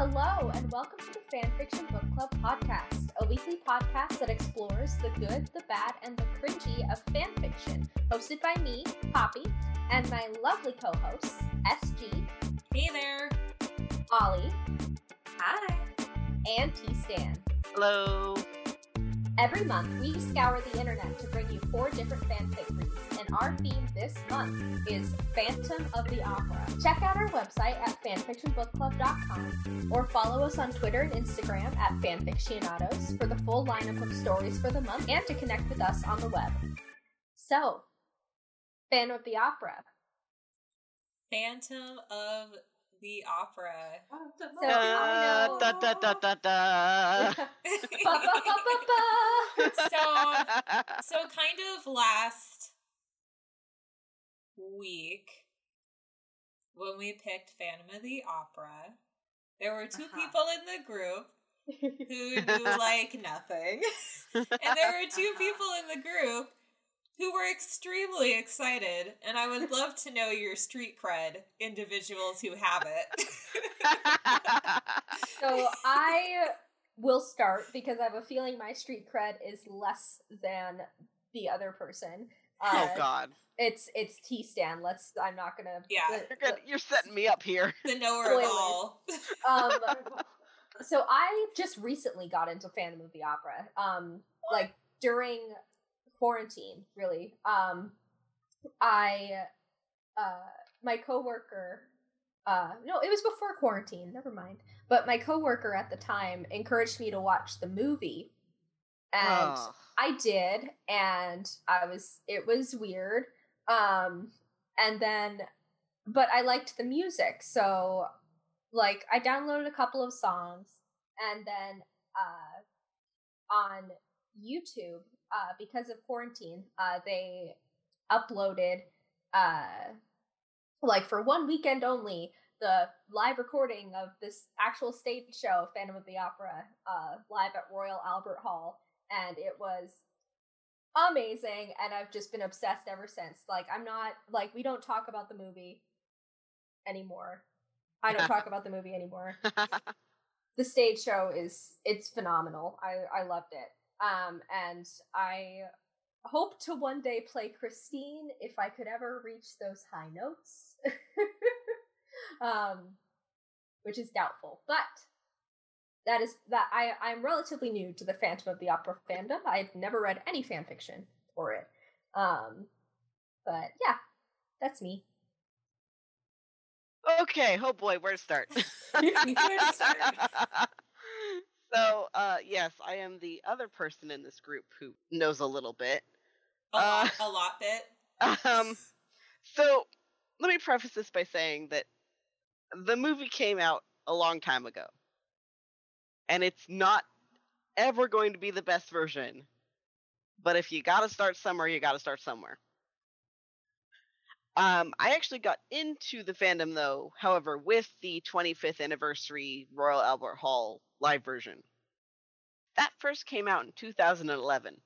Hello, and welcome to the Fanfiction Book Club podcast, a weekly podcast that explores the good, the bad, and the cringy of fanfiction, hosted by me, Poppy, and my lovely co hosts, SG, Hey there. Ollie, Hi. and T Stan. Hello. Every month, we scour the internet to bring you four different fanfic reads, and our theme this month is Phantom of the Opera. Check out our website at fanfictionbookclub.com or follow us on Twitter and Instagram at fanfictionados for the full lineup of stories for the month and to connect with us on the web. So, Phantom of the Opera. Phantom of the Opera. So, Da, da, da, da, da, so, so kind of last week when we picked Phantom of the Opera, there were 2 Uh-huh. people in the group who knew like nothing. and there were two people in the group who were extremely excited, and I would love to know your street cred individuals who have it. So I will start because I have a feeling my street cred is less than the other person. Uh, oh God, It's it's T Stan. Let's. I'm not gonna. Yeah. let- you're good. You're setting me up here. the knower of all. um, so I just recently got into Phantom of the Opera. Um, like during quarantine, really. Um, I, uh, my coworker. Uh, no, it was before quarantine. Never mind. But my coworker at the time encouraged me to watch the movie, and Oh. I did, and I was it was weird. Um and then but I liked the music, so like I downloaded a couple of songs and then uh on YouTube, uh because of quarantine, uh they uploaded uh like for one weekend only the live recording of this actual stage show Phantom of the Opera uh live at Royal Albert Hall and it was amazing and i've just been obsessed ever since. Like i'm not like we don't talk about the movie anymore. I don't talk about the movie anymore. The stage show is it's phenomenal. I i loved it um and i hope to one day play christine if i could ever reach those high notes um which is doubtful but that is that I I'm relatively new to the Phantom of the Opera fandom. I've never read any fan fiction for it. Um but yeah, that's me. okay. Oh boy, where to start? Where to start? yes, I am the other person in this group who knows a little bit. A Uh, lot, a lot bit. Um, so let me preface this by saying that the movie came out a long time ago, and it's not ever going to be the best version. But if you got to start somewhere, you got to start somewhere. Um, I actually got into the fandom though, however, with the 25th anniversary Royal Albert Hall live version. That first came out in 2011.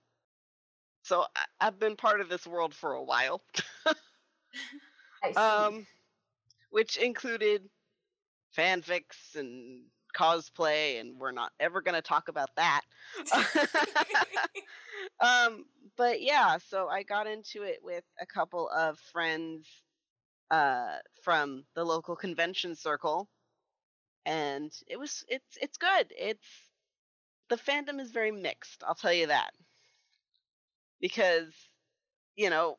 So I- I've been part of this world for a while. I see. um, which included fanfics and cosplay, and we're not ever going to talk about that. um, but yeah, so I got into it with a couple of friends uh, from the local convention circle, and it was it's it's good. It's the fandom is very mixed. I'll tell you that because you know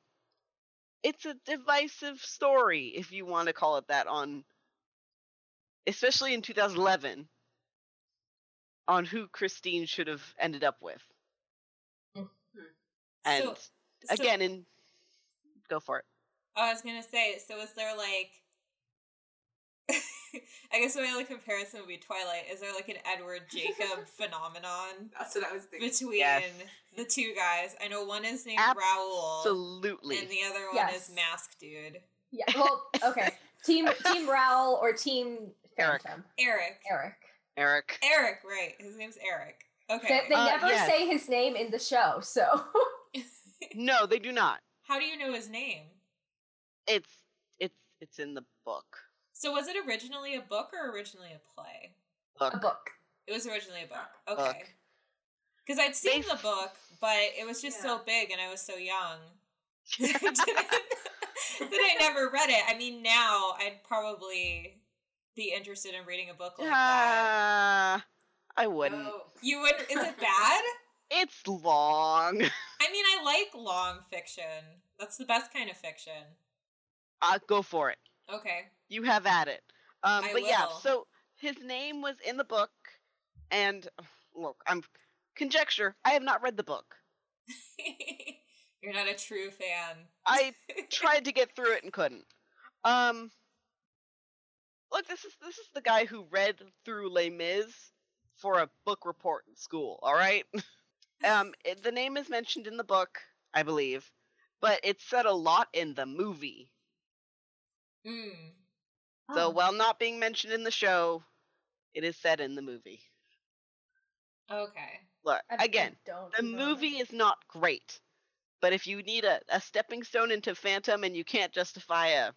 it's a divisive story if you want to call it that on especially in 2011 on who Christine should have ended up with. Mm-hmm. And So- so- again in go for it. I was gonna say, so is there like I guess my only comparison would be Twilight. Is there like an Edward Jacob phenomenon That's what I was thinking. between Yes. the two guys? I know one is named Raoul Absolutely. and the other one Yes. is Mask Dude. yeah, well, okay. Team Team Raoul or Team Eric. Phantom? Eric. Eric. Eric. Eric, right. His name's Eric. They, Okay. they Uh, never yes. say his name in the show, so No, they do not. How do you know his name? It's it's it's in the book. So was it originally a book or originally a play? A Book. book. It was originally a book. Book. Okay. Because I'd seen They- the book, but it was just so big and I was so young that I, didn't- that I never read it. I mean, now I'd probably be interested in reading a book like that. Ah, I wouldn't. No. You would? Is it bad? It's long. I mean, I like long fiction. That's the best kind of fiction. Uh, go for it. Okay. You have at it. Um, I but yeah, so his name was in the book, and look, I'm conjecture. I have not read the book. You're not a true fan. I tried to get through it and couldn't. Um, look, this is this is the guy who read through Les Mis for a book report in school. All right. um, it, the name is mentioned in the book, I believe, but it's said a lot in the movie. Mm. So Oh. while not being mentioned in the show, it is said in the movie. Okay. Look, I- I again, don't the even- movie is not great, but if you need a, a stepping stone into Phantom and you can't justify a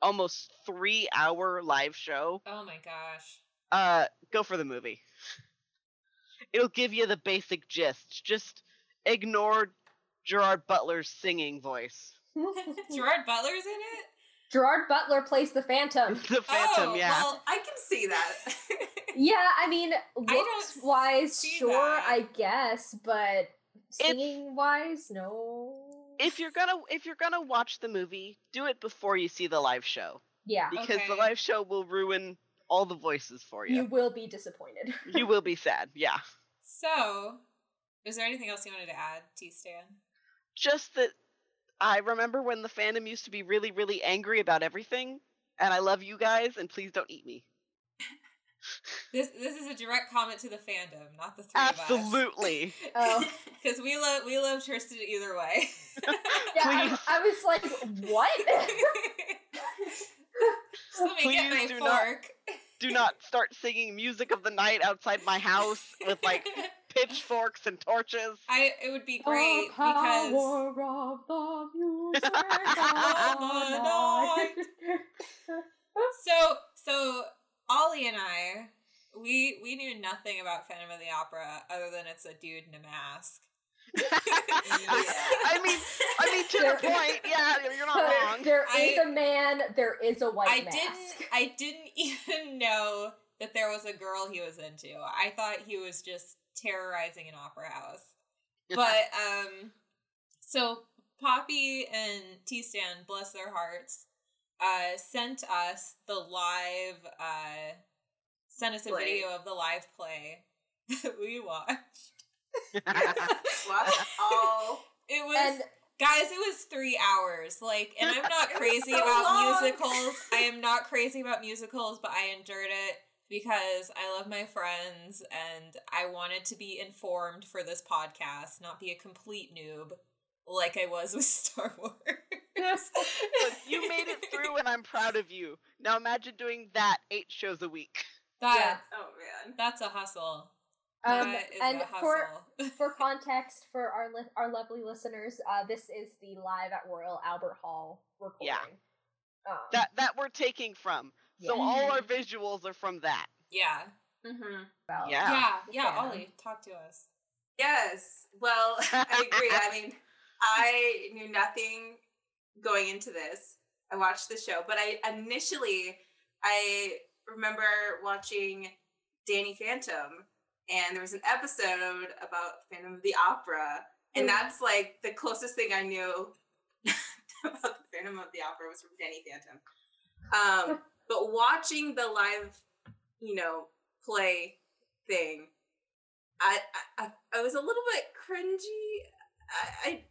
almost three hour live show, Oh my gosh. uh, go for the movie. It'll give you the basic gist. Just ignore Gerard Butler's singing voice. Gerard Butler's in it? Gerard Butler plays the Phantom. the Phantom, oh, yeah. Well, I can see that. Yeah, I mean, don't looks wise, sure, that. I guess, but singing wise, no. if you're gonna if you're gonna watch the movie, do it before you see the live show yeah, because the live show will ruin all the voices for you you. will be disappointed. you will be sad. Yeah. so, is there anything else you wanted to add, T Stan? just that I remember when the fandom used to be really, really angry about everything, and I love you guys, and please don't eat me. This this is a direct comment to the fandom, not the three Absolutely. of us. Oh. Because we love we love Tristan either way. Yeah, I, Please. I was like, what? Let me get Please my do not- Do not start singing music of the night outside my house with like pitchforks and torches. I it would be great the power because of the music of the so so Ollie and I we we knew nothing about Phantom of the Opera other than it's a dude in a mask. I mean, I mean to There- the point. Yeah, you're not wrong. there is I- a man, there is a white I mask. didn't I didn't even know that there was a girl he was into. I thought he was just terrorizing an opera house. But um so Poppy and T Stan, bless their hearts, uh sent us the live uh sent us a Play. video of the live play that we watched. Watch all. It was And Guys, it was three hours. Like, and I'm not crazy so about long. musicals. I am not crazy about musicals, but I endured it because I love my friends and I wanted to be informed for this podcast, not be a complete noob like I was with Star Wars. Look, you made it through, and I'm proud of you. Now imagine doing that eight shows a week. That Oh man. that's a hustle. um, and for for context for our li- our lovely listeners, uh, this is the live at Royal Albert Hall recording. Yeah. Um, That that we're taking from. So Yeah. all our visuals are from that. yeah. Mm-hmm. about- Yeah. Yeah, yeah, Yeah. Ollie, talk to us. Yes. Well, I agree. I mean, I knew nothing going into this. I watched the show, but I initially I remember watching Danny Phantom, and there was an episode about Phantom of the Opera, and that's like the closest thing I knew about the Phantom of the Opera was from Danny Phantom. Um, but watching the live, you know, play thing, I, I I- was a little bit cringy. I, I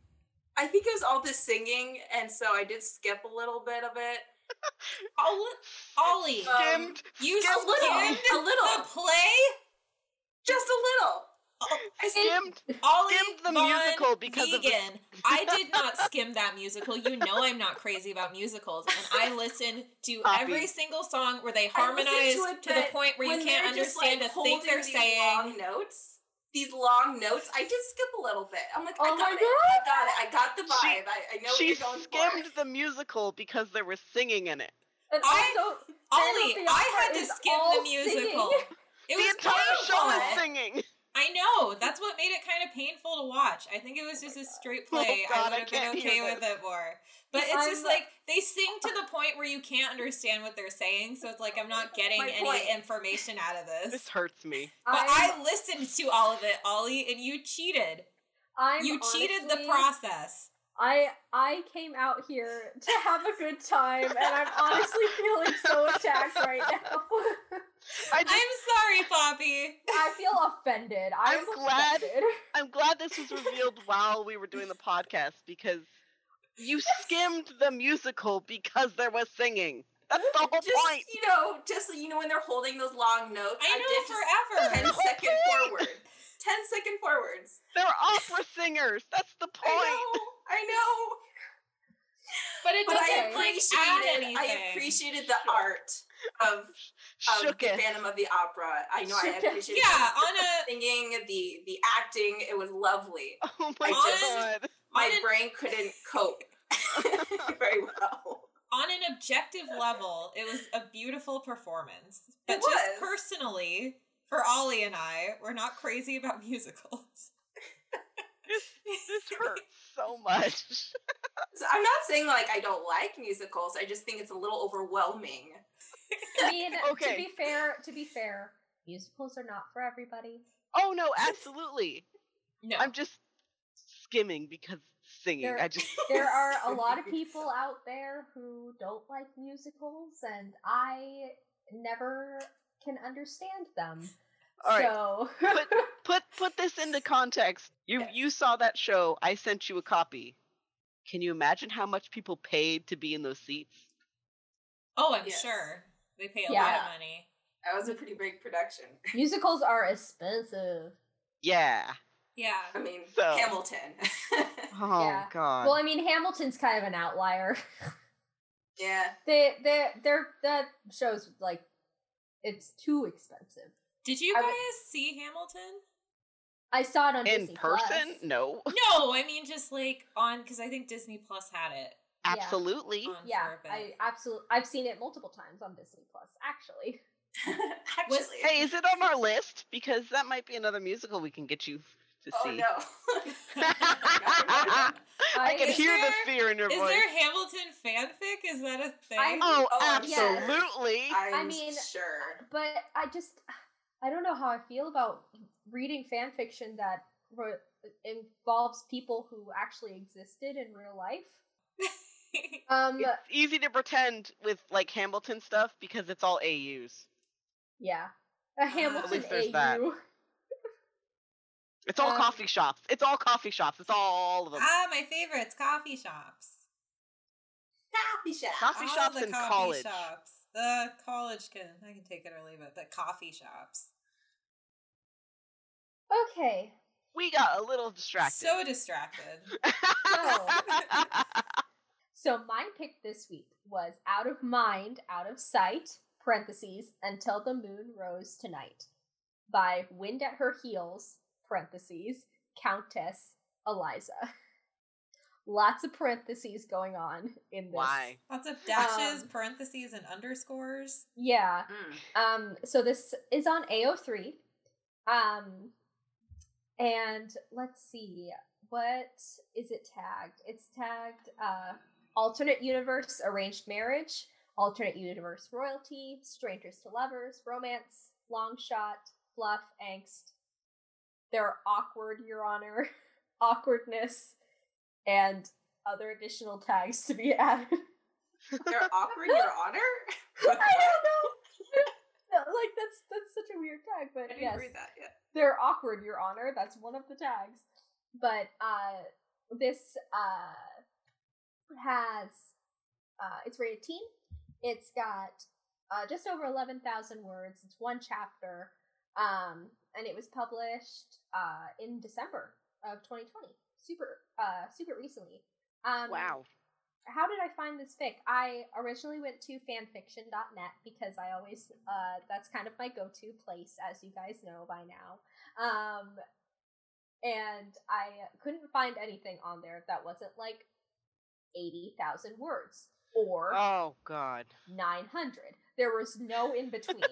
I think it was all the singing, and so I did skip a little bit of it. Ollie, Ollie, Um, Skimmed. you a little, a little, the play? just a little. I skimmed. skimmed. Ollie skimmed the von musical because of vegan. I did not skim that musical. You know I'm not crazy about musicals, and I listen to Poppy. every single song where they I harmonize to it, to, the point where you can't understand like, a thing they're saying. Long notes. These long notes. I did skip a little bit. I'm like, oh I Oh got my it. I got it. I got the vibe. She- I, I know what She skimmed for. the musical because there was singing in it. And I- also, Ollie, I had to skim the musical. singing. It the was entire show is singing. I know. That's what made it kind of painful to watch. I think it was just a straight oh play. Oh, God, I would have been can't okay with it more. But it's I'm- just like they sing to the point where you can't understand what they're saying, so it's like I'm not getting My any point. information out of this. This hurts me. But I'm- I listened to all of it, Ollie, and you cheated. I'm you cheated the process. I I came out here to have a good time, and I'm honestly feeling so attacked right now. I just, I'm sorry, Poppy. I feel offended. I I'm glad- offended. I'm glad this was revealed while we were doing the podcast because you skimmed the musical because there was singing. That's the whole Just point. you know, just you know when they're holding those long notes. I know did forever. 10 That's the second forward. 10 second forwards. They're opera singers. That's the point. I point. know. I know. But it doesn't I like add appreciated anything. I appreciated the art of, of the. Phantom of the Opera. I know I Shook it. appreciated Yeah, on a singing, the the acting. It was lovely. Oh my I just- god. My an, brain couldn't cope very well. on an objective level, it was a beautiful performance. But It just personally, for Ollie and I, we're not crazy about musicals. This hurts so much. So I'm not saying like I don't like musicals. I just think it's a little overwhelming. I mean, to be fair, to be fair, musicals are not for everybody. Oh no, absolutely. No. I'm just skimming because singing. There- I just There are a lot of people out there who don't like musicals, and I never can understand them. All right. so put put put this into context. You Yes. you saw that show. I sent you a copy. Can you imagine how much people paid to be in those seats? oh, I'm Yes. sure. They pay a lot of money. That was a pretty big production. musicals are expensive. Yeah. Yeah. I mean, So- Hamilton. Oh Yeah. god. Well, I mean, Hamilton's kind of an outlier. yeah. they they they're that show's like it's too expensive. Did you guys would- see Hamilton? I saw it on Disney. in Disney person? Plus. No. No, I mean just like on because I think Disney Plus had it. Absolutely. On Yeah, for a bit. I absolutely I've seen it multiple times on Disney Plus. Actually, Actually. Hey, is it on our list? Because that might be another musical we can get you to oh see. no. I can Is hear the fear in your Is voice. Is there Hamilton fanfic? Is that a thing? I- Oh, Oh, I'm absolutely. I'm I mean, sure. but I just I don't know how I feel about reading fan fiction that re- involves people who actually existed in real life. Um, It's easy to pretend with like Hamilton stuff because it's all AUs. yeah, a Hamilton AU. That. It's all Um, coffee shops. It's all coffee shops. It's all of them. ah, my favorites, coffee shops. Coffee shop. Coffee All shops the and coffee college. shops. The college can I can take it or leave it, but coffee shops. Okay, we got a little distracted. So distracted. so my pick this week was "Out of Mind, Out of Sight" (parentheses) until the moon rose tonight by Wind at Her Heels (parentheses) Countess Eliza. Lots of parentheses going on in this. Why? Lots of dashes, Um, parentheses, and underscores. Yeah. Mm. Um, so this is on AO3. Um, and let's see, what is it tagged? It's tagged uh, alternate universe arranged marriage, alternate universe royalty, strangers to lovers, romance, long shot, fluff, angst. They're awkward, Your Honor, awkwardness, and other additional tags to be added. They're awkward, Your Honor. I don't know. No, like that's that's such a weird tag, I but didn't yes, read that yet. they're awkward, Your Honor. That's one of the tags. But uh, this uh has uh, it's rated teen. It's got uh, just over eleven thousand words. It's one chapter, um, and it was published uh in December of 2020. Super, uh, super recently. Um, wow. how did I find this fic? I originally went to fanfiction.net because I always uh that's kind of my go-to place as you guys know by now. Um and I couldn't find anything on there that wasn't like 80,000 words or Oh god. 900. There was no in between.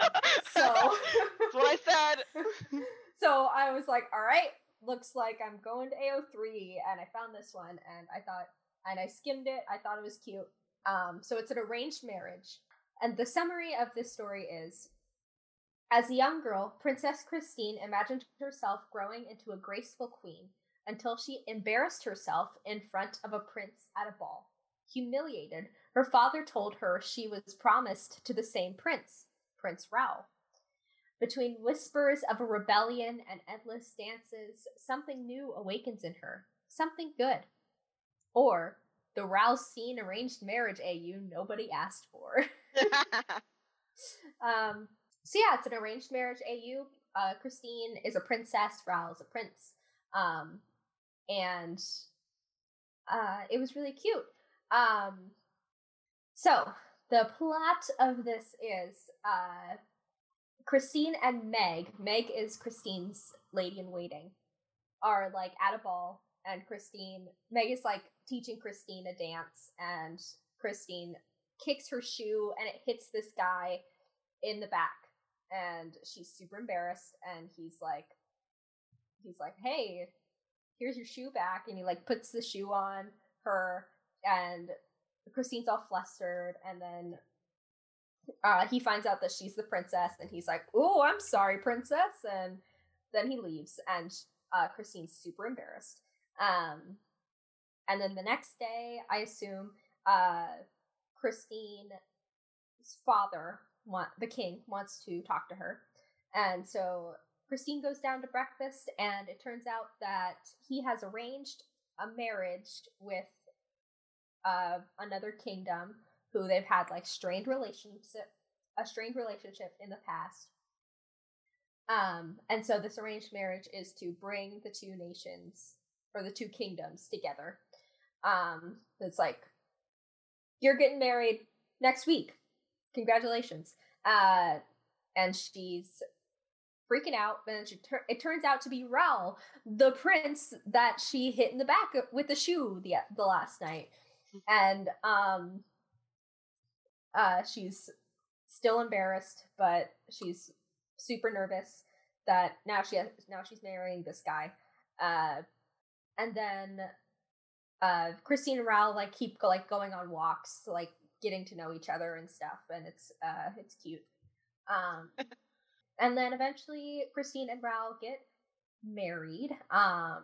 So That's what I said. so I was like, all right, looks like I'm going to AO3 and I found this one and I thought and I skimmed it. I thought it was cute. Um so it's an arranged marriage. And the summary of this story is as a young girl, Princess Christine imagined herself growing into a graceful queen until she embarrassed herself in front of a prince at a ball. Humiliated, her father told her she was promised to the same prince, Prince Raoul. Between whispers of a rebellion and endless dances, something new awakens in her. Something good. Or the Rouse scene arranged marriage AU nobody asked for. um, so yeah, it's an arranged marriage AU. Uh, Christine is a princess, Raoul is a prince. Um, and uh, it was really cute. Um, so the plot of this is uh, Christine and Meg, Meg is Christine's lady in waiting, are like at a ball, and Christine, Meg is like teaching Christine a dance, and Christine kicks her shoe and it hits this guy in the back, and she's super embarrassed, and he's like, he's like, hey, here's your shoe back, and he like puts the shoe on her, and Christine's all flustered, and then uh, he finds out that she's the princess, and he's like, "Oh, I'm sorry, princess," and then he leaves, and uh, Christine's super embarrassed. Um, and then the next day, I assume uh, Christine's father, want, the king, wants to talk to her, and so Christine goes down to breakfast, and it turns out that he has arranged a marriage with uh, another kingdom who they've had like strained relationship, a strained relationship in the past. Um, and so this arranged marriage is to bring the two nations or the two kingdoms together. Um, it's like you're getting married next week. Congratulations. Uh, and she's freaking out. And tur- it turns out to be Raoul, the prince that she hit in the back with the shoe the the last night. And um, uh, she's still embarrassed, but she's super nervous that now she has, now she's marrying this guy. Uh, and then uh, Christine and Raoul like keep like going on walks, like getting to know each other and stuff, and it's uh, it's cute. Um, and then eventually Christine and Raoul get married. Um,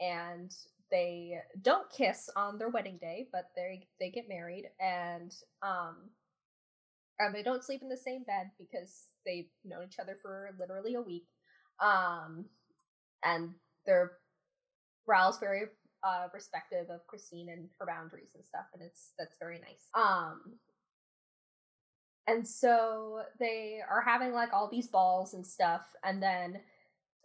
and they don't kiss on their wedding day, but they they get married and um and they don't sleep in the same bed because they've known each other for literally a week. Um and they're Raoul's very uh respective of Christine and her boundaries and stuff, and it's that's very nice. Um and so they are having like all these balls and stuff, and then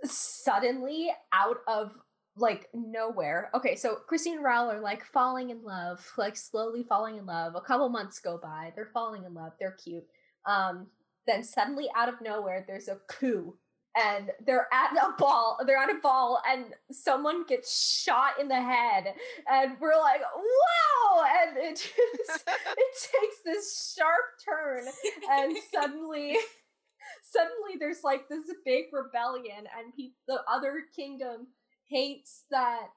suddenly out of like nowhere. Okay, so Christine and Raoul are like falling in love, like slowly falling in love. A couple months go by, they're falling in love, they're cute. Um, then suddenly out of nowhere, there's a coup. And they're at a ball, they're at a ball, and someone gets shot in the head. And we're like, wow! And it just, it takes this sharp turn, and suddenly suddenly there's like this big rebellion and pe- the other kingdom hates that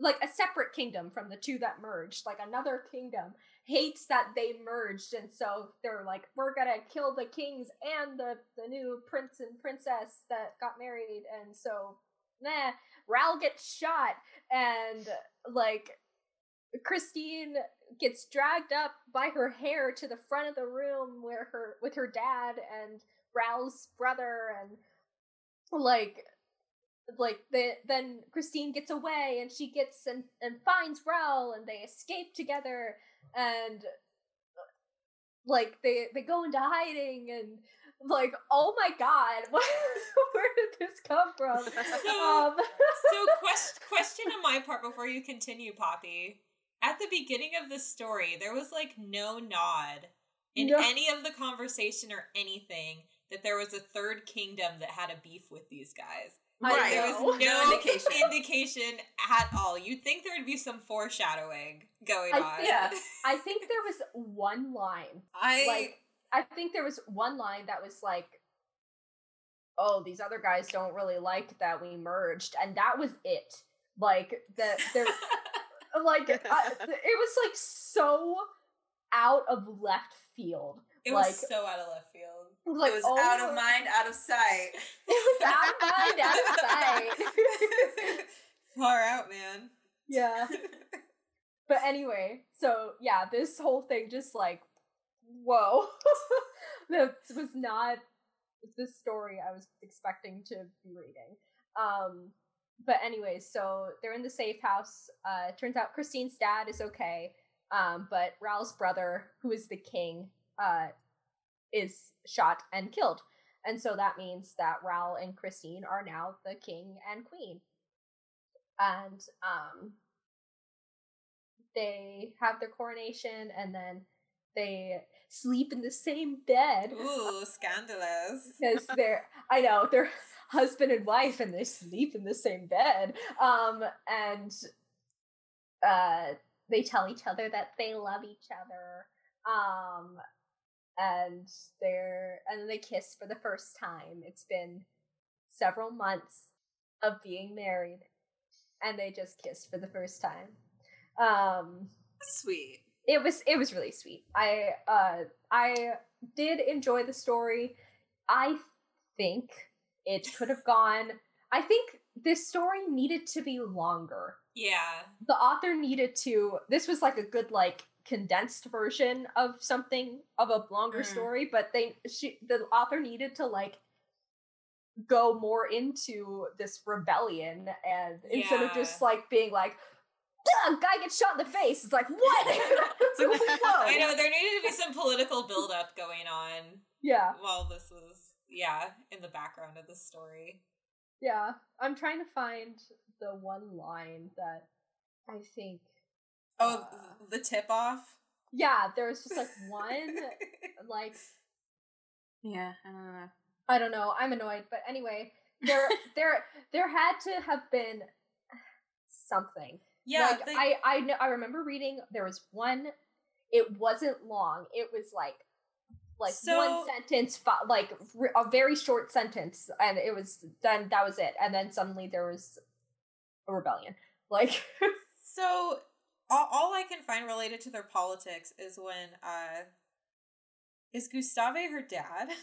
like a separate kingdom from the two that merged like another kingdom hates that they merged and so they're like we're gonna kill the kings and the the new prince and princess that got married and so nah Raoul gets shot and like Christine gets dragged up by her hair to the front of the room where her with her dad and Raoul's brother and like like the, then Christine gets away and she gets and, and finds Raoul and they escape together and like they they go into hiding and like oh my god where did this come from? So- um so quest- question on my part before you continue poppy. At the beginning of the story there was like no nod in No. any of the conversation or anything that there was a third kingdom that had a beef with these guys Right. there was no indication. indication at all you'd think there would be some foreshadowing going I on Yeah. I think there was one line I like I think there was one line that was like, "Oh, these other guys don't really like that we merged," and that was it. Like the there, like uh, it was like so out of left field. It like, was so out of left field. Like it was oh out of mind, out of sight. It was out of mind, out of sight. Far out, man. yeah. But anyway, so yeah, this whole thing just like, whoa, that was not the story I was expecting to be reading. Um, but anyway, so they're in the safe house. Uh, turns out Christine's dad is okay, um, but Raoul's brother, who is the king, uh, is shot and killed. And so that means that Raoul and Christine are now the king and queen. And um, they have their coronation and then they sleep in the same bed Ooh, scandalous. because they're I know they're husband and wife and they sleep in the same bed. Um and uh they tell each other that they love each other. Um and they're and then they kiss for the first time. It's been several months of being married and they just kissed for the first time. Um Sweet. it was it was really sweet. I uh I did enjoy the story. I think it could have gone I think this story needed to be longer. Yeah. The author needed to this was like a good like condensed version of something of a longer Mm. story, but they she the author needed to like go more into this rebellion and instead of just like being like "Ah, guy gets shot in the face. It's like what? It's like, whoa. I know there needed to be some political buildup going on yeah. while this was, yeah, in the background of the story. yeah i'm trying to find the one line that i think Oh, the tip off. yeah there was just like one like Yeah, I don't know. i don't know i'm annoyed but anyway there there there had to have been something yeah, like the- I I know I remember reading there was one. It wasn't long. It was like like So- one sentence, like a very short sentence, and it was then that was it. And then suddenly there was a rebellion. Like So all, all I can find related to their politics is when uh is Gustave her dad?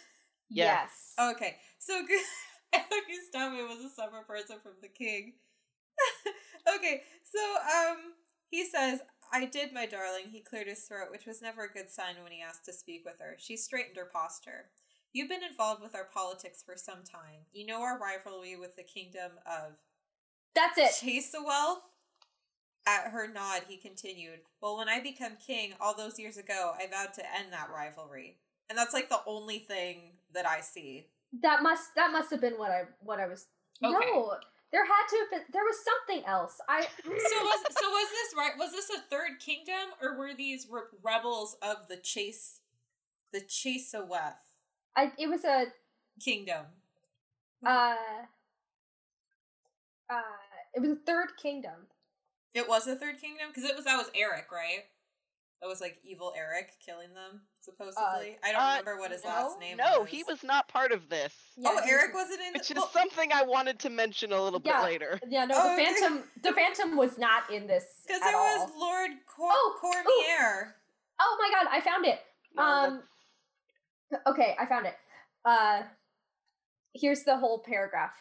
Yeah. yes, Okay, so I thought Gustave was a summer person from the king. okay, so um, he says, "I did, my darling." He cleared his throat, which was never a good sign when he asked to speak with her. She straightened her posture. You've been involved with our politics for some time. You know our rivalry with the kingdom of that's it. Chase the Chasewell. At her nod, he continued, Well, when I become king all those years ago, I vowed to end that rivalry. And that's like the only thing that I see. That must that must have been what I what I was. Okay. No, there had to have been. There was something else. I So was so was this right? Was this a third kingdom, or were these re- rebels of the chase, the chase Chaseweth I it was a kingdom? uh uh it was a third kingdom. It was a third kingdom because it was that was Eric, right? That was like evil Eric killing them supposedly. I don't Uh, remember what his last name. No, was. he was not part of this. Yeah, oh, Eric wasn't in. Which is well, something I wanted to mention a little Yeah. bit later. Yeah, no, Oh, the okay. Phantom the Phantom was not in this Because it was all. Lord Cor- Oh, Cormier. Oh my god, I found it. No, um Okay, I found it. Uh here's the whole paragraph.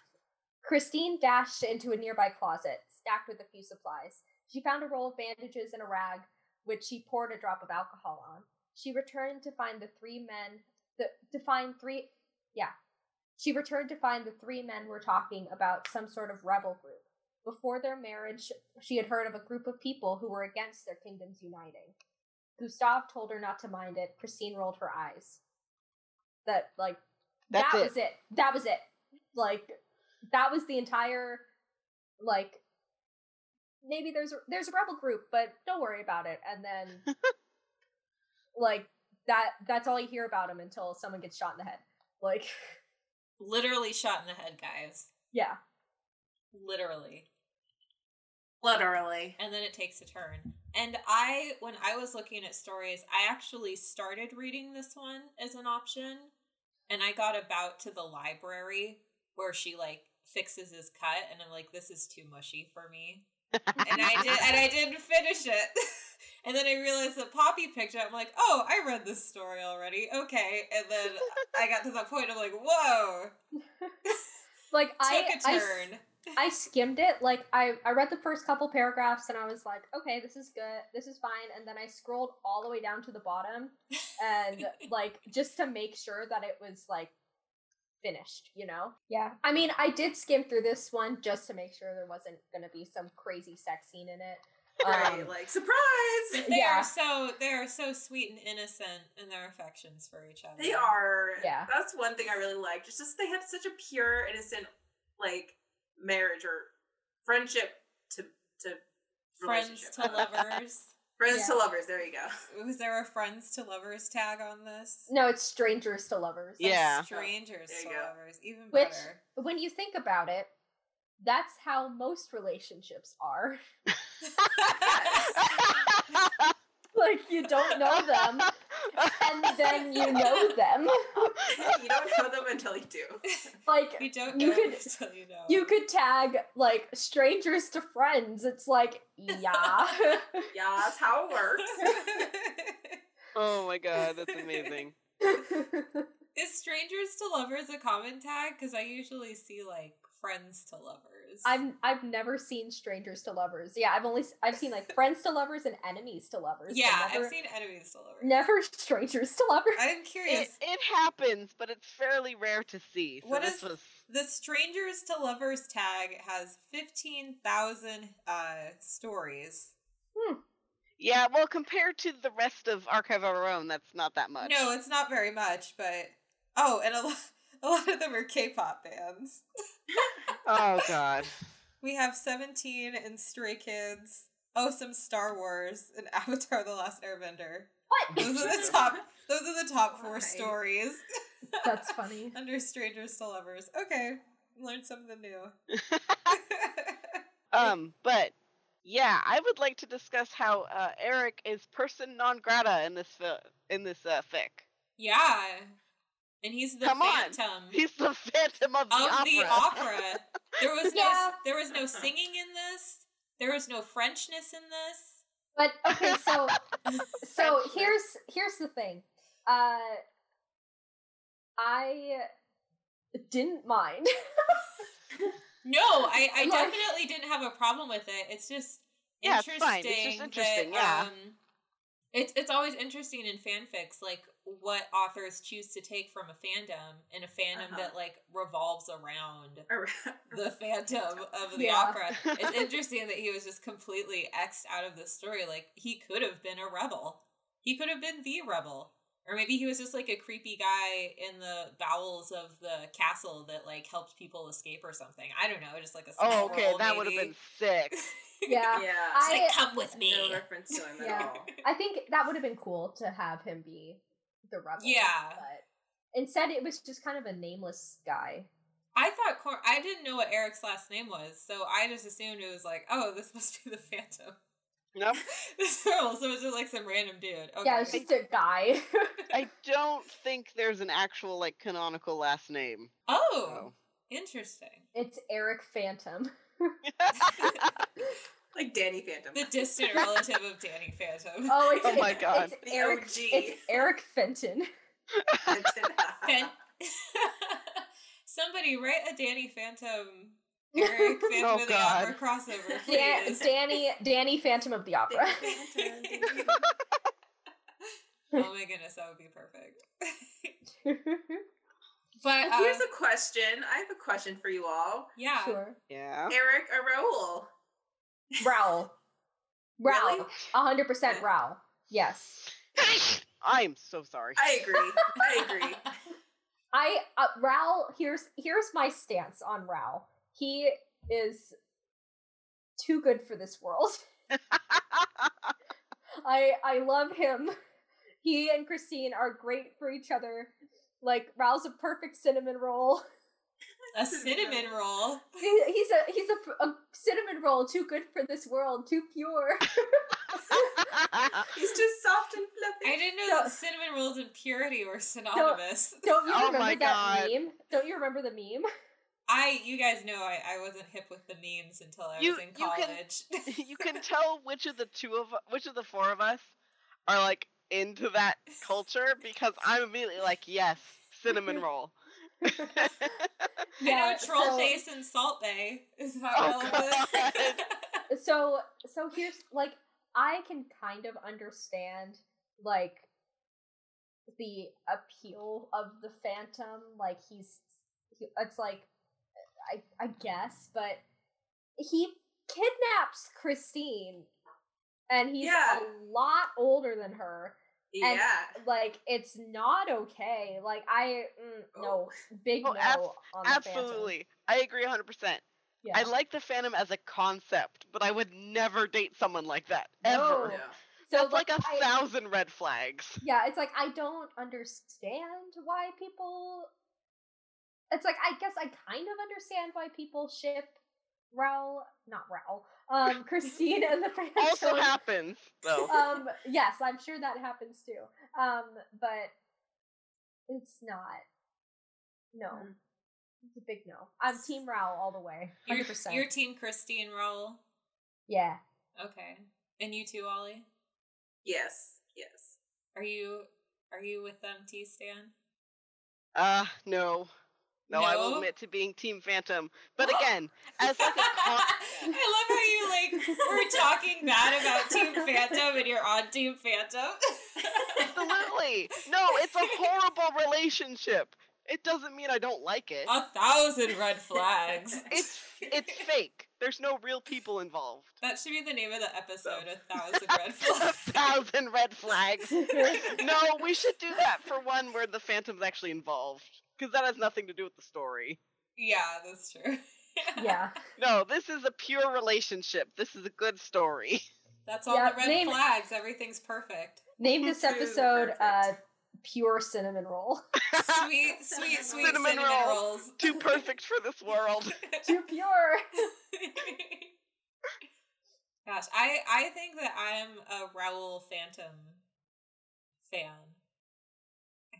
Christine dashed into a nearby closet, stacked with a few supplies. She found a roll of bandages and a rag, which she poured a drop of alcohol on. She returned to find the three men the to find three yeah. She returned to find the three men were talking about some sort of rebel group. Before their marriage, she had heard of a group of people who were against their kingdoms uniting. Gustave told her not to mind it. Christine rolled her eyes. That like That's that it. was it. That was it. Like that was the entire like maybe there's a, there's a rebel group, but don't worry about it. And then like that that's all you hear about him until someone gets shot in the head. Like Literally shot in the head, guys. yeah. Literally. Literally. And then it takes a turn. And I, when I was looking at stories, I actually started reading this one as an option, and I got about to the library where she like fixes his cut, and I'm like, this is too mushy for me, and I did, and I didn't finish it. and then I realized that Poppy picked it. up. I'm like, oh, I read this story already. Okay, and then I got to that point. I'm like, whoa, Like took I, a I, turn. I skimmed it. Like I, I read the first couple paragraphs and I was like, okay, this is good, this is fine. And then I scrolled all the way down to the bottom and like just to make sure that it was like finished, you know? Yeah. I mean, I did skim through this one just to make sure there wasn't gonna be some crazy sex scene in it. right, Um, like surprise. They yeah. are so they are so sweet and innocent in their affections for each other. They are. Yeah. That's one thing I really liked. It's just they had such a pure, innocent, like marriage or friendship to to friends to lovers. Friends to lovers. There you go. Was there a friends to lovers tag on this? no, it's strangers to lovers. Yeah. Yeah. Strangers There you to go. lovers, even Which- better. When you think about it, that's how most relationships are. like you don't know them and then you know them. you don't know them until you do. Like You don't know You could- until you know. you could tag like strangers to friends. It's like, yeah. Yeah, that's how it works. oh my god, that's amazing. Is strangers to lovers a common tag? Because I usually see like friends to lovers. I've I've never seen strangers to lovers. Yeah, I've only s- I've seen like friends to lovers and enemies to lovers. yeah, never, I've seen enemies to lovers. never strangers to lovers. I'm curious. it happens, but it's fairly rare to see. So What this was The strangers to lovers tag has fifteen thousand uh stories. yeah. Well, compared to the rest of Archive of Our Own, that's not that much. No, it's not very much, but oh, and a lot, a lot of them are K-pop bands. Oh god. We have Seventeen and Stray Kids. Oh, some Star Wars and Avatar: The Last Airbender. What? Those are the top. Those are the top four Why? stories That's funny. under strangers to lovers. Okay, learned something new. um, but yeah, I would like to discuss how uh, Eric is person non grata in this fi- in this uh, fic. yeah, and he's the Come on. He's the Phantom of the of Opera. the opera. There was no. Yeah. There was no singing in this. There was no Frenchness in this. But okay, so so here's here's the thing. Uh I didn't mind. No, I, I Like- definitely didn't have a problem with it. It's just Yeah, it's interesting. fine. It's just that, interesting, yeah. Um, it's it's always interesting in fanfics, like what authors choose to take from a fandom, and a fandom Uh-huh. that like revolves around the Phantom of the Yeah. opera. It's interesting that he was just completely xed out of the story. Like he could have been a rebel. He could have been the rebel. Or maybe he was just like a creepy guy in the bowels of the castle that like helped people escape or something. I don't know, just like a oh, small Oh, okay, role, that would have been sick. yeah. yeah. I- like, come with me. no reference to him at Yeah. all. I think that would have been cool to have him be the rebel. Yeah. But instead it was just kind of a nameless guy. I thought Cor- I didn't know what Eric's last name was, so I just assumed it was like, oh, this must be the Phantom. Nope. this girl, so it's just like some random dude. Okay. Yeah, it's just a guy. I don't think there's an actual like canonical last name. oh, interesting. it's Eric Phantom. Like Danny Phantom. The distant relative of Danny Phantom. Oh, it's, Oh my it's- God. It's The Eric. OG. It's Eric Fenton. Fan- Somebody write a Danny Phantom, Eric Phantom Oh, of the God. Opera crossover, Dan- Danny, Danny Phantom of the Opera. Danny Phantom, Danny- oh my goodness, that would be perfect. but uh, Here's a question. I have a question for you all. yeah, sure. yeah. Eric or Raoul? Raoul. Raoul. Really? A hundred percent Raoul. Yes. I'm so sorry. I agree. I agree. I uh, Raoul. Here's here's my stance on Raoul. He is too good for this world. I I love him. He and Christine are great for each other. Like Raoul's a perfect cinnamon roll. a cinnamon roll. He- He's a he's a, a cinnamon roll too good for this world, too pure. He's just soft and fluffy. I didn't know No. that cinnamon rolls and purity were synonymous. Don't you Oh remember my that God. meme? Don't you remember the meme? I, you guys know, I, I wasn't hip with the memes until I You- was in you can- college. you can tell which of the two of which of the four of us are like into that culture because I'm immediately like, yes, cinnamon roll. I Yeah, know Troll so- Face and Salt Bae is that Oh, relevant? so so here's like I can kind of understand like the appeal of the Phantom. Like he's he, it's like I I guess, but he kidnaps Christine and he's Yeah. a lot older than her. And, yeah. Like it's not okay. Like I mm, no big Oh, no abs- on the Phantom. Absolutely, I agree 100. percent Yeah. I like the Phantom as a concept, but I would never date someone like that ever. No. No. so That's like a I- thousand red flags. Yeah, it's like I don't understand why people. It's like I guess I kind of understand why people ship Raoul, not Raoul, um, Christine and the Phantom. Also happens though. um, yes, I'm sure that happens too. Um, but it's not. No, Mm. it's a big no. I'm Team Raoul all the way, Your, hundred percent. your team Christine roll. Yeah, Okay. And you too, Ollie? Yes. Yes. Are you are you with them, T Stan? Uh, no. No, I will admit to being Team Phantom. But again, as like a con- I love how you like were talking bad about Team Phantom and you're on Team Phantom. Absolutely. No, it's a horrible relationship. It doesn't mean I don't like it. A thousand red flags. It's it's fake. There's no real people involved. That should be the name of the episode. A thousand red flags. a thousand red flags. No, we should do that for one where the Phantom's actually involved. Because that has nothing to do with the story. Yeah, that's true. yeah. No, this is a pure relationship. This is a good story. That's all Yeah, the red name- flags. Everything's perfect. Name this episode uh, "Pure Cinnamon Roll." Sweet, sweet, sweet Cinnamon cinnamon, roll. rolls. Too perfect for this world. Too pure. Gosh, I I think that I'm a Raoul Phantom fan.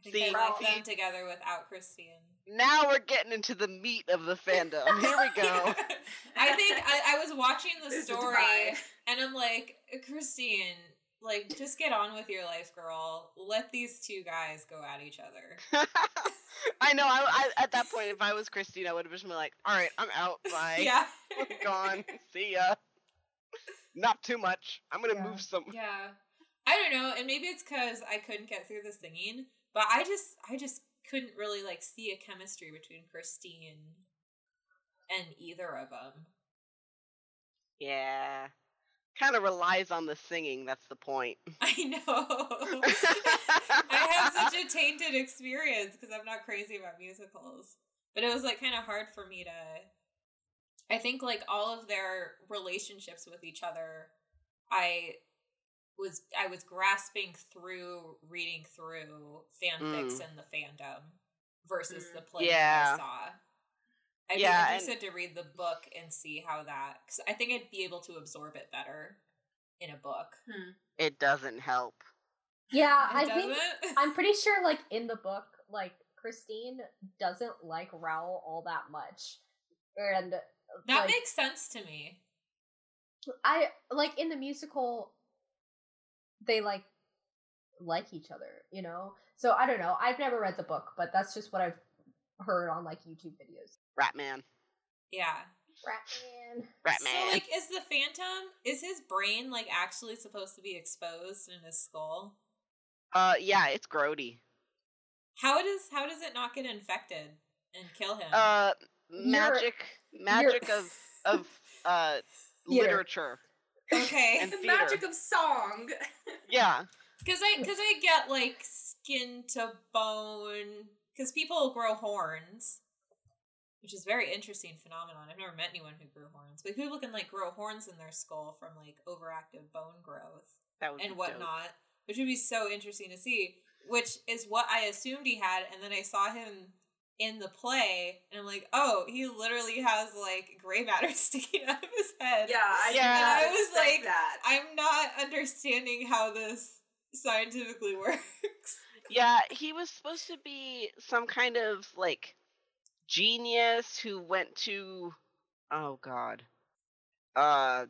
I think See, I like see- them together without Christine. Now we're getting into the meat of the fandom. Here we go. I think I, I was watching the There's story and I'm like, Christine, like just get on with your life, girl. Let these two guys go at each other. I know. I, I at that point, if I was Christine, I would have just been like, "All right, I'm out. Bye. yeah. I'm gone. See ya. Not too much. I'm gonna Yeah. move some. Yeah. I don't know, and maybe it's because I couldn't get through the singing, but I just I just couldn't really like see a chemistry between Christine and either of them. Yeah. Kind of relies on the singing. That's the point. I know. I have such a tainted experience because I'm not crazy about musicals. But it was like kind of hard for me to I think like all of their relationships with each other I was I was grasping through reading through fanfics Mm. and the fandom versus Mm. the play Yeah. that I saw. I'd Yeah, be and- interested to read the book and see how that cuz I think I'd be able to absorb it better in a book. it doesn't help. Yeah, It I think doesn't? I'm pretty sure, like in the book, like Christine doesn't like Raoul all that much, and That like, makes sense to me. I like in the musical, they like like each other, you know. So I don't know. I've never read the book, but that's just what I've heard on like YouTube videos. Ratman. Yeah. Ratman. Ratman. So like is the phantom is his brain like actually supposed to be exposed in his skull? uh, yeah, it's grody. How does how does it not get infected and kill him? Uh, You're- magic, magic of of uh literature. Okay. and the theater. magic of song. Yeah. Cuz I cuz I get like skin to bone cuz people grow horns. Which is a very interesting phenomenon. I've never met anyone who grew horns, but people can like grow horns in their skull from like overactive bone growth. That would be and dope. whatnot, which would be so interesting to see. Which is what I assumed he had, and then I saw him in the play, and I'm like, oh, he literally has like gray matter sticking out of his head. Yeah, I Yeah. And I was like, that. I'm not understanding how this scientifically works. Yeah, he was supposed to be some kind of like genius who went to oh god. Uh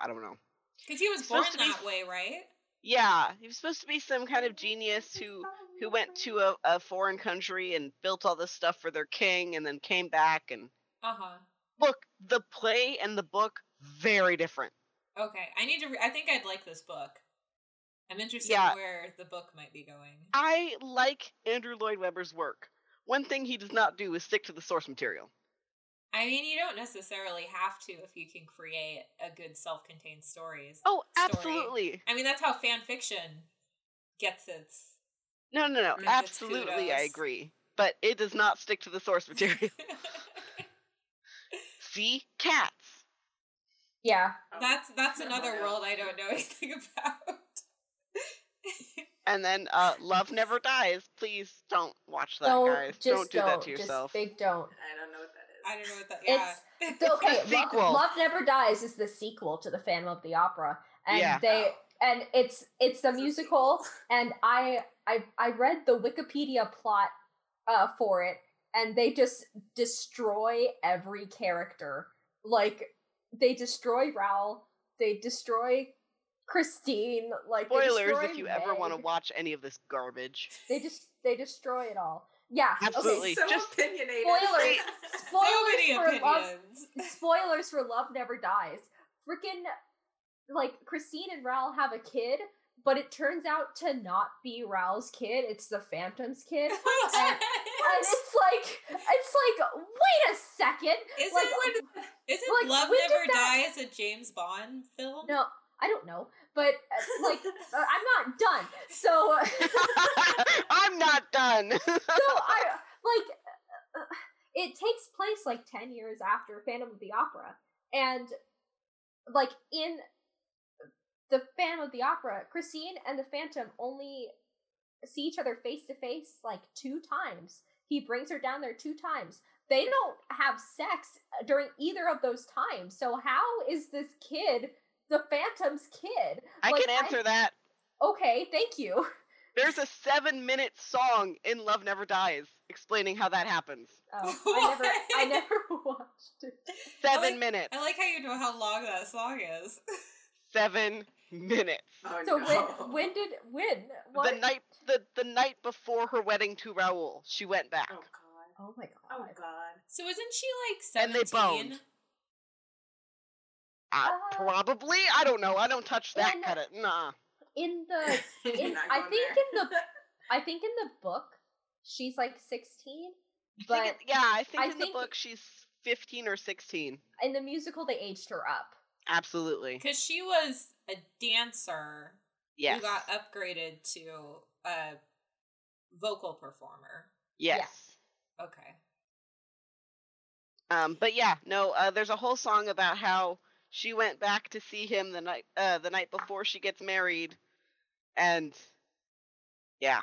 I don't know. Because he was born supposed to be- that way, right? Yeah, he was supposed to be some kind of genius who who went to a, a foreign country and built all this stuff for their king and then came back and Uh huh. look, the play and the book very different. Okay, I need to. Re- I think I'd like this book. I'm interested Yeah. in where the book might be going. I like Andrew Lloyd Webber's work. One thing he does not do is stick to the source material. I mean, you don't necessarily have to if you can create a good self-contained stories. Oh, Story. absolutely. I mean, that's how fan fiction gets its. No, no, no. Gets its Absolutely, I agree. But it does not stick to the source material. See? Cats. Yeah. that's that's another Oh, world I don't know anything about. And then uh Love Never Dies. Please don't watch that, don't guys. just Don't do that to Just yourself. big don't. I don't know what that is. I don't know what that. Yeah. It's- Okay, The sequel. Love Never Dies is the sequel to the Phantom of the Opera, and Yeah. they and it's it's the a musical, and I I I read the Wikipedia plot uh for it, and they just destroy every character. Like they destroy Raoul, they destroy Christine. Like Spoilers if you ever want to watch any of this garbage. They just they destroy it all. Yeah, Absolutely. Okay. so just- opinionated. Spoilers. so Spoilers many for Love spoilers for Love Never Dies. Freaking like Christine and Raoul have a kid, but it turns out to not be Raoul's kid. It's the Phantom's kid. And, and it's like it's like wait a second. Isn't like isn't like, Love Never that- Die as a James Bond film? no, I don't know, but uh, like uh, I'm not done. So I'm not done. so I like uh, it takes place like 10 years after Phantom of the Opera and like in the Phantom of the Opera Christine and the Phantom only see each other face to face like two times he brings her down there two times they don't have sex uh, during either of those times so how is this kid the Phantom's kid I Like, can answer that. okay thank you There's a seven minute song in Love Never Dies explaining how that happens. oh, I never I never watched it Seven like- minutes. I like how you know how long that song is. Seven minutes. Oh, So no. when when did when what? The night the, the night before her wedding to Raoul, she went back. Oh god. Oh my god. Oh god! god. So isn't she like seventeen? And they boned. Uh, Uh, probably. I don't know. I don't touch that in- kind of. Nah. In the in, I think there. in the I think in the book she's like sixteen, I but think it, yeah, I think I in think- the book she's 15 or 16. in the musical they aged her up. Absolutely. Because she was a dancer Yes. who got upgraded to a vocal performer. yes. Okay. Um, but yeah, no. Uh, there's a whole song about how she went back to see him the night uh, the night before she gets married, and yeah,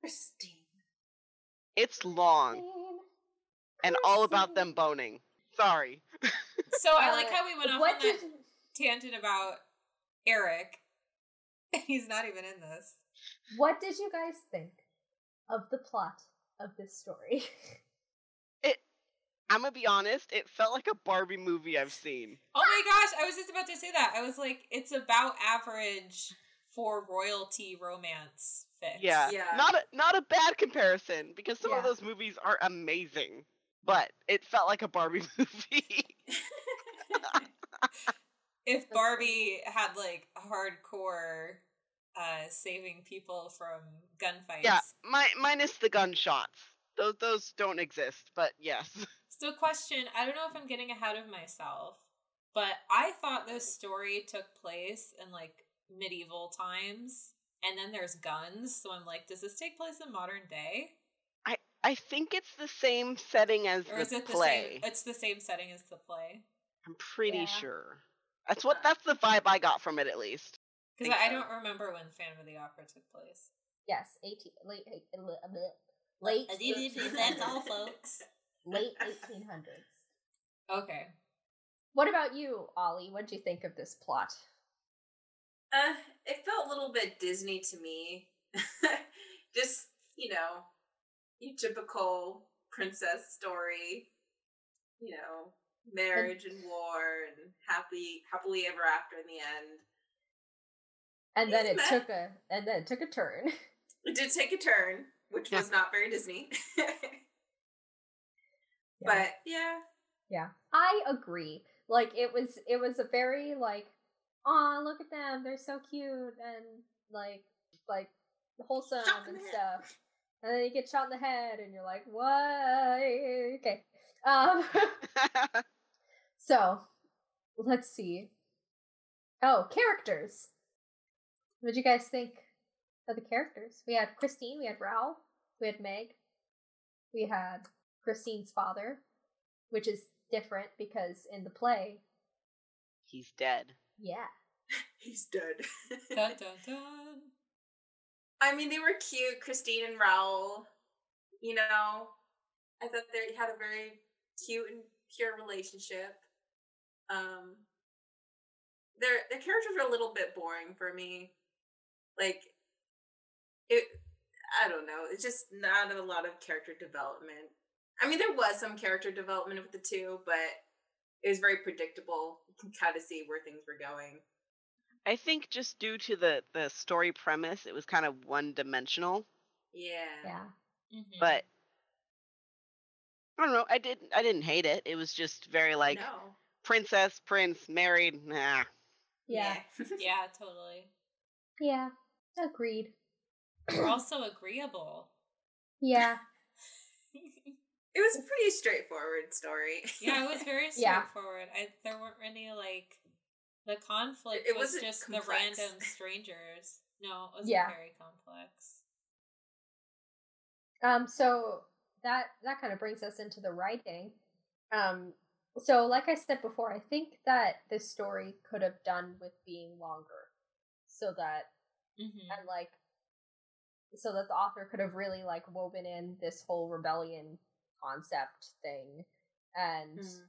Christine. it's long and all about them boning. Sorry. So I like how we went off what on did that tangent about Erik. He's not even in this. what did you guys think of the plot of this story? It I'm gonna be honest. It felt like a Barbie movie I've seen. Oh my gosh, I was just about to say that. I was like, it's about average for royalty romance fics. Yeah. Yeah. Not a not a bad comparison because some of those movies are amazing, but it felt like a Barbie movie. If Barbie had like hardcore uh saving people from gunfights. yeah, mi- minus the gunshots. Those those don't exist, but yes. So question, I don't know if I'm getting ahead of myself, but I thought this story took place in like medieval times and then there's guns, so I'm like, does this take place in modern day? I I think it's the same setting as Or the it the play. same it's the same setting as the play? I'm pretty Yeah. sure. That's what that's the vibe I got from it at least. Because Think I so. don't remember when Phantom of the Opera took place. yes, eighteen late eight- uh. Late That's all, folks. late 1800s. Okay. What about you, Ollie? What did you think of this plot? Uh, it felt a little bit Disney to me. Just, you know, your typical princess story. You know, marriage and war and happy happily ever after in the end. And then it Isn't took a and then it took a turn. It did take a turn, which Yeah. was not very Disney. Yeah. But yeah, Yeah, I agree. Like it was, it was a very like, oh, look at them, they're so cute and like, like wholesome Shot in and the head. stuff. And then you get shot in the head, and you're like, what? Okay. Um. so, let's see. Oh, characters. What did you guys think of the characters? We had Christine, we had Raoul, we had Meg, we had Christine's father, which is different because in the play, He's dead. yeah, he's dead. Dun, dun, dun. I mean, they were cute, Christine and Raoul. You know, I thought they had a very cute and pure relationship. Um, their their characters are a little bit boring for me. Like, it. I don't know. It's just not a lot of character development. I mean, there was some character development with the two, but it was very predictable. You can kind of see where things were going. I think just due to the the story premise, it was kind of one dimensional. Yeah. yeah, Mhm. But I don't know. I didn't. I didn't hate it. It was just very like no. Princess, prince, married. Nah. yeah, yeah, totally. yeah. Agreed. We're also agreeable. Yeah, It was a pretty straightforward story. Yeah, it was very Yeah. straightforward. I there weren't any like the conflict It was wasn't just complex. the random strangers. No, it wasn't Yeah. very complex. Um, so that that kind of brings us into the writing. Um, so like I said before, I think that this story could have done with being longer, so that Mm-hmm. and like so that the author could have really like woven in this whole rebellion concept thing and Mm.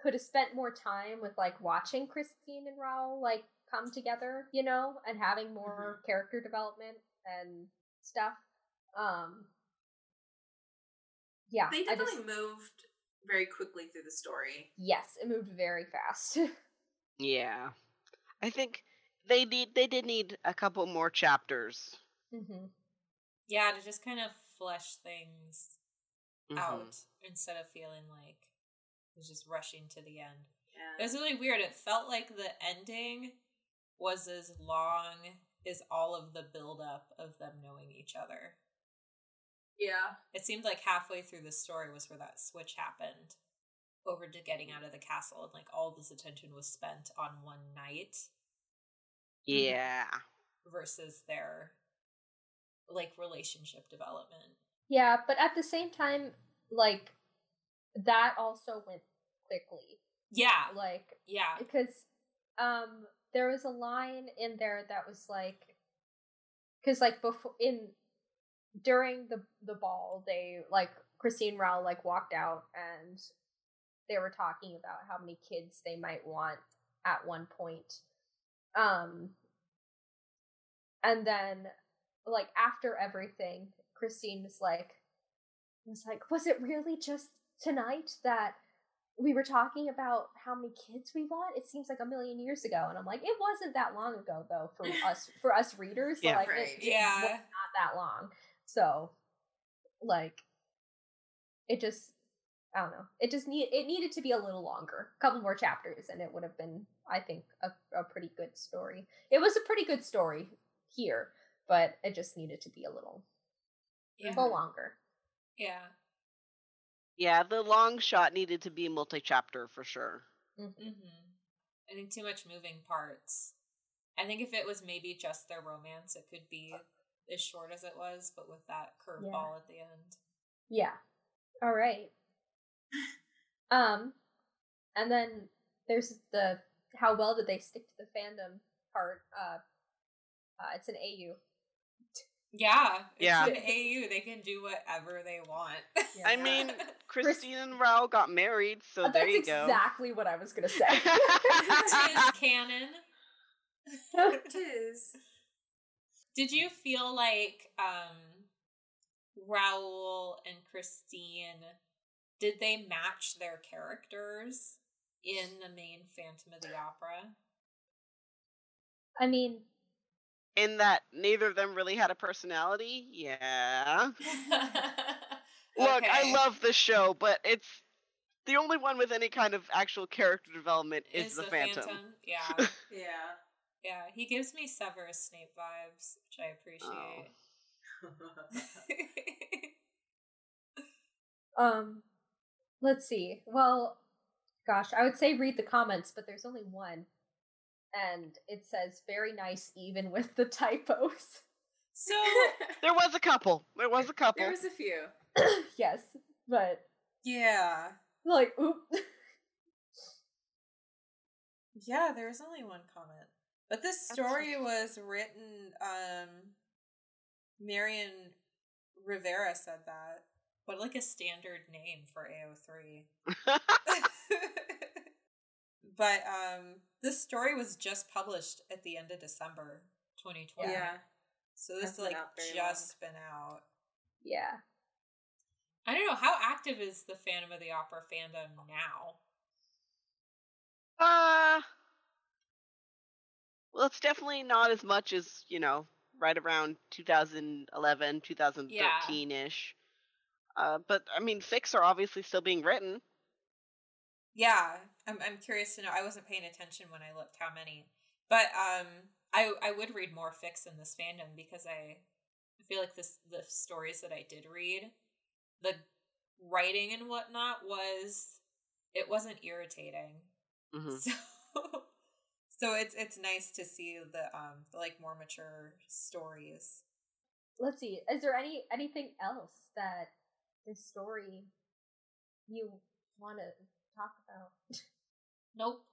could have spent more time with like watching Christine and Raoul like come together, you know, and having more character development and stuff. Um Yeah, They I just- definitely moved very quickly through the story. yes, it moved very fast. Yeah. I think they need. They did need a couple more chapters. hmm Yeah, to just kind of flesh things Mhm. out instead of feeling like it was just rushing to the end. Yeah. It was really weird. It felt like the ending was as long as all of the buildup of them knowing each other. Yeah. It seemed like halfway through the story was where that switch happened over to getting out of the castle, and like all this attention was spent on one night Yeah. versus their like relationship development. Yeah, but at the same time, like that also went quickly. Yeah, Like yeah, because um there was a line in there that was like because like before in during the the ball they like christine Rao like walked out and they were talking about how many kids they might want at one point um and then like after everything christine was like was like was it really just tonight that we were talking about how many kids we want. It seems like a million years ago, and I'm like, it wasn't that long ago though for us for us readers. Yeah. like, Right. Yeah. was not that long. So, like, it just, I don't know. It just need it needed to be a little longer, a couple more chapters, and it would have been, I think, a, a pretty good story. It was a pretty good story here, but it just needed to be a little, a yeah, little longer. yeah. Yeah. The long shot needed to be multi-chapter for sure. Mhm. hmm I think too much moving parts. I think if it was maybe just their romance, it could be as short as it was, but with that curveball at the end. Yeah. All right. Um, and then there's the how well did they stick to the fandom part? Uh, uh it's an AU. Yeah, it's Yeah. an AU. They can do whatever they want. I mean, Christine and Raoul got married, so Uh, there That's you go. exactly what I was gonna say. it is canon. It is. Did you feel like um Raoul and Christine did they match their characters in the main Phantom of the Opera? I mean, In that neither of them really had a personality. Yeah. Look, I love the show, but it's the only one with any kind of actual character development is, the, Phantom. Yeah. Yeah. Yeah. He gives me Severus Snape vibes, which I appreciate. um, let's see. Well, gosh, I would say read the comments, but there's only one, and it says very nice, even with the typos. so There was a couple. There was a couple. there was a few. yes, but yeah. like, oop. Yeah, there was only one comment. But this That's story was written um Marion Rivera said that. What like a standard name for AO3. but um this story was just published at the end of December 2020. Yeah. So this Hasn't like been out very just been out. yeah. I don't know how active is the Phantom of the Opera fandom now. uh, well, it's definitely not as much as you know, right around 2011, 2013 ish. Uh, but I mean, fics are obviously still being written. Yeah, I'm I'm curious to know. I wasn't paying attention when I looked how many, but um, I I would read more fics in this fandom because I I feel like this the stories that I did read, the writing and whatnot was it wasn't irritating. Mhm. So so it's it's nice to see the um the like more mature stories. Let's see. Is there any anything else that this story you want to talk about? Nope.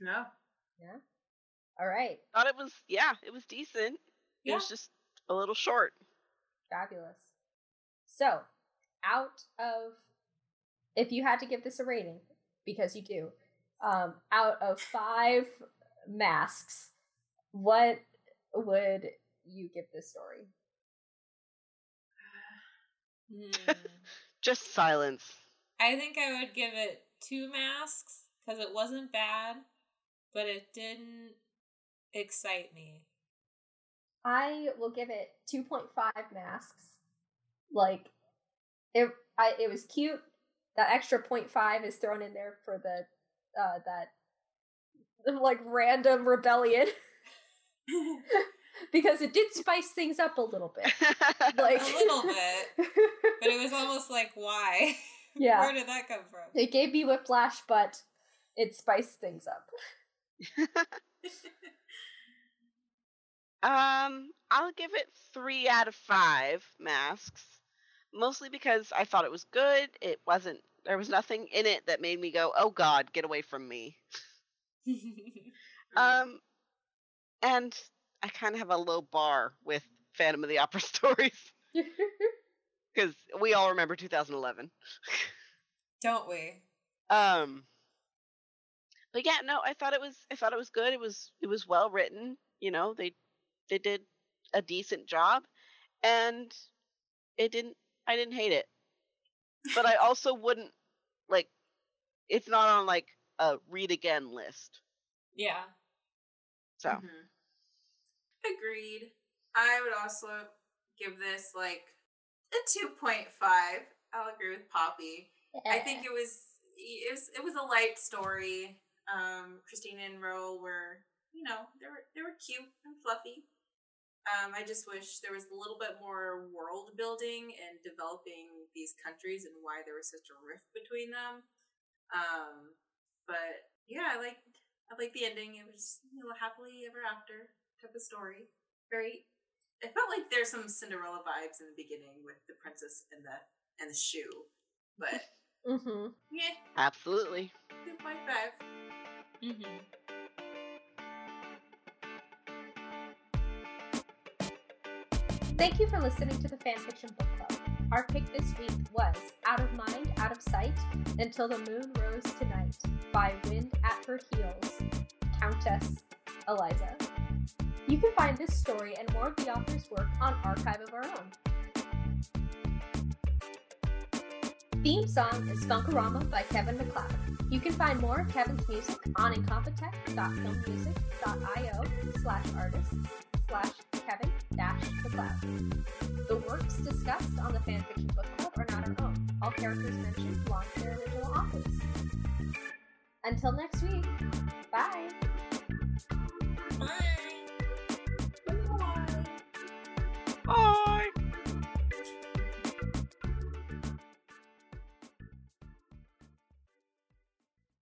No. Yeah. All right. Thought it was, yeah, it was decent. yeah. It was just a little short. Fabulous. So, out of if you had to give this a rating, because you do, um, out of five masks, what would you give this story? Hmm. Just silence. I think I would give it two masks because it wasn't bad, but it didn't excite me. I will give it 2.5 masks. Like it I it was cute. That extra 0.5 is thrown in there for the uh that like random rebellion because it did spice things up a little bit. Like A little bit, but it was almost like, why? yeah. Where did that come from? It gave me whiplash, but it spiced things up. Um, I'll give it three out of five masks, mostly because I thought it was good. It wasn't. There was nothing in it that made me go, "Oh God, get away from me." Um, and I kind of have a low bar with Phantom of the Opera stories because we all remember 2011. Don't we? Um, but yeah, no, I thought it was. I thought it was good. It was. It was well written. You know, they they did a decent job, and it didn't. I didn't hate it, but I also wouldn't like. It's not on like a read again list. Yeah. So Mhm. Agreed. I would also give this like a two point five. I'll agree with Poppy. I think it was it was it was a light story. Um, Christina and Raoul were you know they were they were cute and fluffy. Um, I just wish there was a little bit more world building and developing these countries and why there was such a rift between them. Um, but yeah, I like I like the ending. It was you know happily ever after type of story. Very. It felt like there's some Cinderella vibes in the beginning with the princess and the and the shoe, but hmm yeah, absolutely. two point five. Mm-hmm. Thank you for listening to the Fanfiction Book Club. Our pick this week was Out of Mind, Out of Sight, Until the Moon Rose Tonight by Wind at Her Heels, Countess Eliza. You can find this story and more of the author's work on Archive of Our Own. Theme song is Funkorama by Kevin MacLeod. You can find more of Kevin's music on incompetech.filmmusic.io slash artist slash Kevin dash MacLeod. The works discussed on the Fanfiction Book Club are not our own. All characters mentioned belong to their original authors. Until next week, bye! bye! Bye. Bye.